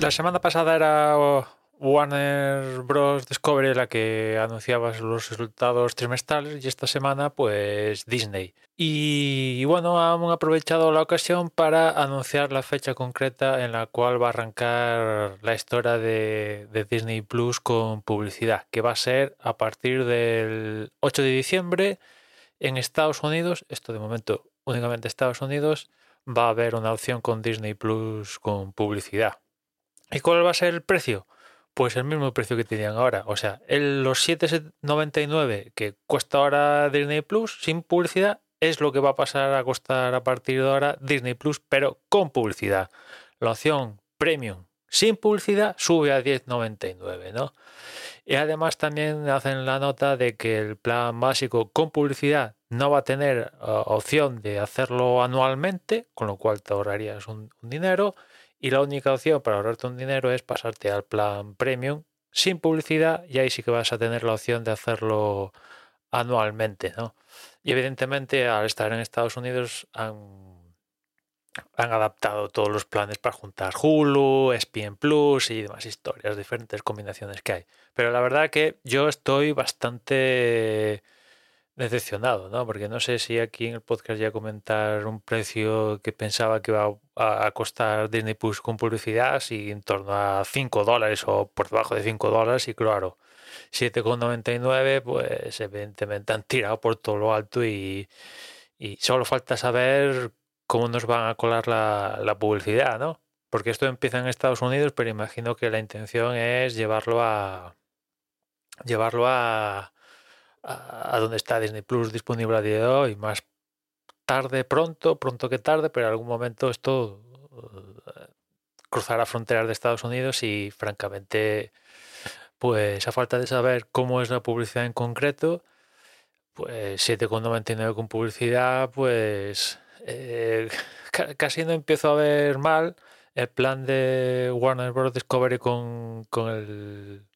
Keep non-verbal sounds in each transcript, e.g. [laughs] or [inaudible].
La semana pasada era Warner Bros. Discovery la que anunciaba los resultados trimestrales y esta semana pues Disney. Y, bueno, han aprovechado la ocasión para anunciar la fecha concreta en la cual va a arrancar la historia de, de Disney Plus con publicidad, que va a ser a partir del 8 de diciembre en Estados Unidos, esto de momento únicamente Estados Unidos, va a haber una opción con Disney Plus con publicidad. ¿Y cuál va a ser el precio? Pues el mismo precio que tenían ahora. O sea, el, los 7,99 que cuesta ahora Disney Plus sin publicidad es lo que va a pasar a costar a partir de ahora Disney Plus, pero con publicidad. La opción premium sin publicidad sube a 10,99, ¿no? Y además también hacen la nota de que el plan básico con publicidad no va a tener uh, opción de hacerlo anualmente, con lo cual te ahorrarías un dinero y la única opción para ahorrarte un dinero es pasarte al plan premium sin publicidad y ahí sí que vas a tener la opción de hacerlo anualmente, ¿no? Y evidentemente al estar en Estados Unidos han, adaptado todos los planes para juntar Hulu, ESPN Plus y demás historias, diferentes combinaciones que hay. Pero la verdad que yo estoy bastante decepcionado, ¿no? Porque no sé si aquí en el podcast ya comentar un precio que pensaba que iba a costar Disney Plus con publicidad, si en torno a 5 dólares o por debajo de 5 dólares, y claro, 7,99, pues evidentemente han tirado por todo lo alto y, solo falta saber cómo nos van a colar la, la publicidad, ¿no? Porque esto empieza en Estados Unidos, pero imagino que la intención es llevarlo a llevarlo a a, donde está Disney Plus disponible a día de hoy, más tarde, pronto, pronto que tarde, pero en algún momento esto uh, cruzará fronteras de Estados Unidos y francamente, pues a falta de saber cómo es la publicidad en concreto, pues 7,99 con publicidad, pues eh, [laughs] casi no empiezo a ver mal el plan de Warner Bros. Discovery con, con el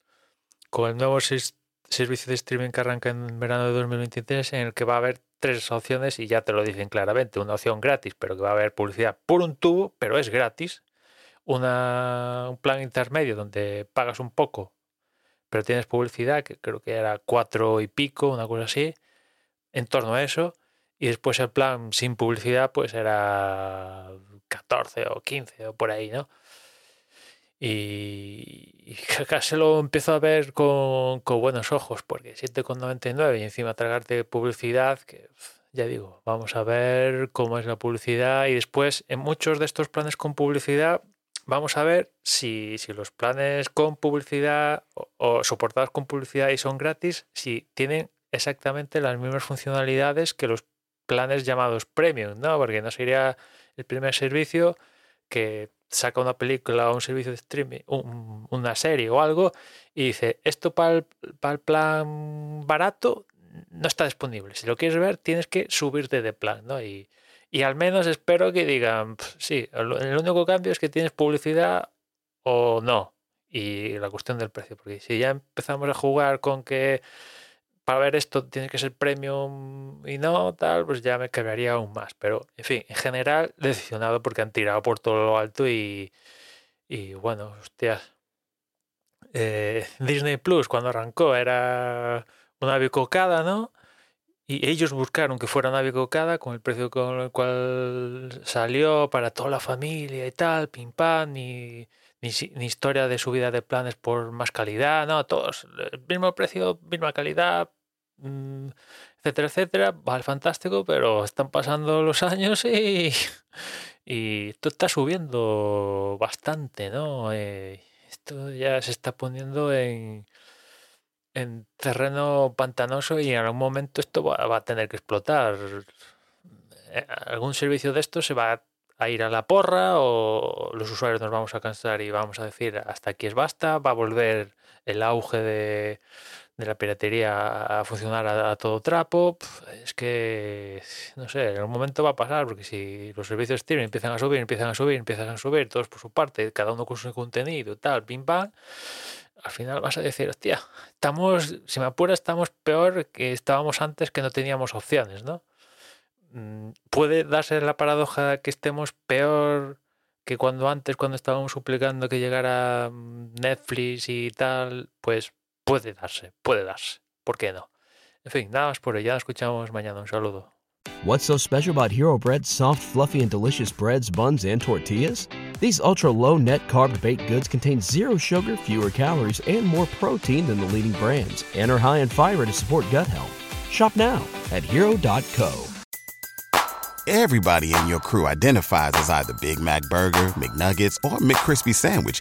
con el nuevo sistema servicio de streaming que arranca en verano de 2023 en el que va a haber tres opciones y ya te lo dicen claramente. Una opción gratis, pero que va a haber publicidad por un tubo, pero es gratis. Una, un plan intermedio donde pagas un poco, pero tienes publicidad, que creo que era cuatro y pico, una cosa así, en torno a eso. Y después el plan sin publicidad, pues era 14 o 15 o por ahí, ¿no? Y, casi [laughs] lo empiezo a ver con, con buenos ojos, porque 7,99 y encima tragarte publicidad, que ya digo, vamos a ver cómo es la publicidad y después en muchos de estos planes con publicidad vamos a ver si, si los planes con publicidad o, o, soportados con publicidad y son gratis, si tienen exactamente las mismas funcionalidades que los planes llamados premium, ¿no? Porque no sería el primer servicio que saca una película o un servicio de streaming, una serie o algo, y dice, esto para el, para el plan barato no está disponible. Si lo quieres ver, tienes que subirte de plan, ¿no? Y, y al menos espero que digan, sí, el único cambio es que tienes publicidad o no. Y la cuestión del precio, porque si ya empezamos a jugar con que para ver esto tiene que ser premium y no, tal, pues ya me quedaría aún más. Pero, en fin, en general, [laughs] decepcionado porque han tirado por todo lo alto y, y bueno, hostias. Eh, Disney Plus, cuando arrancó, era una bicocada, ¿no? Y ellos buscaron que fuera una bicocada con el precio con el cual salió para toda la familia y tal, pim pam, ni, ni, ni historia de subida de planes por más calidad, no, todos, el mismo precio, misma calidad, etcétera, etcétera, vale, fantástico, pero están pasando los años y, [laughs] y esto está subiendo bastante, ¿no? Eh, esto ya se está poniendo en en terreno pantanoso y en algún momento esto va, a tener que explotar. Eh, algún servicio de esto se va a ir a la porra o los usuarios nos vamos a cansar y vamos a decir hasta aquí es basta, va a volver el auge de, la piratería a funcionar a, todo trapo. Es que, no sé, en algún momento va a pasar, porque si los servicios de streaming empiezan a subir, empiezan a subir, empiezan a subir, todos por su parte, cada uno con su contenido, tal, pim pam, al final vas a decir, hostia, estamos, si me apura, estamos peor que estábamos antes que no teníamos opciones, ¿no? Mm, puede darse la paradoja que estemos peor que cuando antes, cuando estábamos suplicando que llegara mm, Netflix y tal, pues puede darse, puede darse. ¿Por qué no? En fin, nada más por ello. Ya escuchamos mañana. Un saludo. What's so special about Hero Bread's soft, fluffy, and delicious breads, buns, and tortillas? These ultra low net carb baked goods contain zero sugar, fewer calories, and more protein than the leading brands, and are high in fiber to support gut health. Shop now at hero.co. Everybody in your crew identifies as either Big Mac Burger, McNuggets, or McCrispy Sandwich,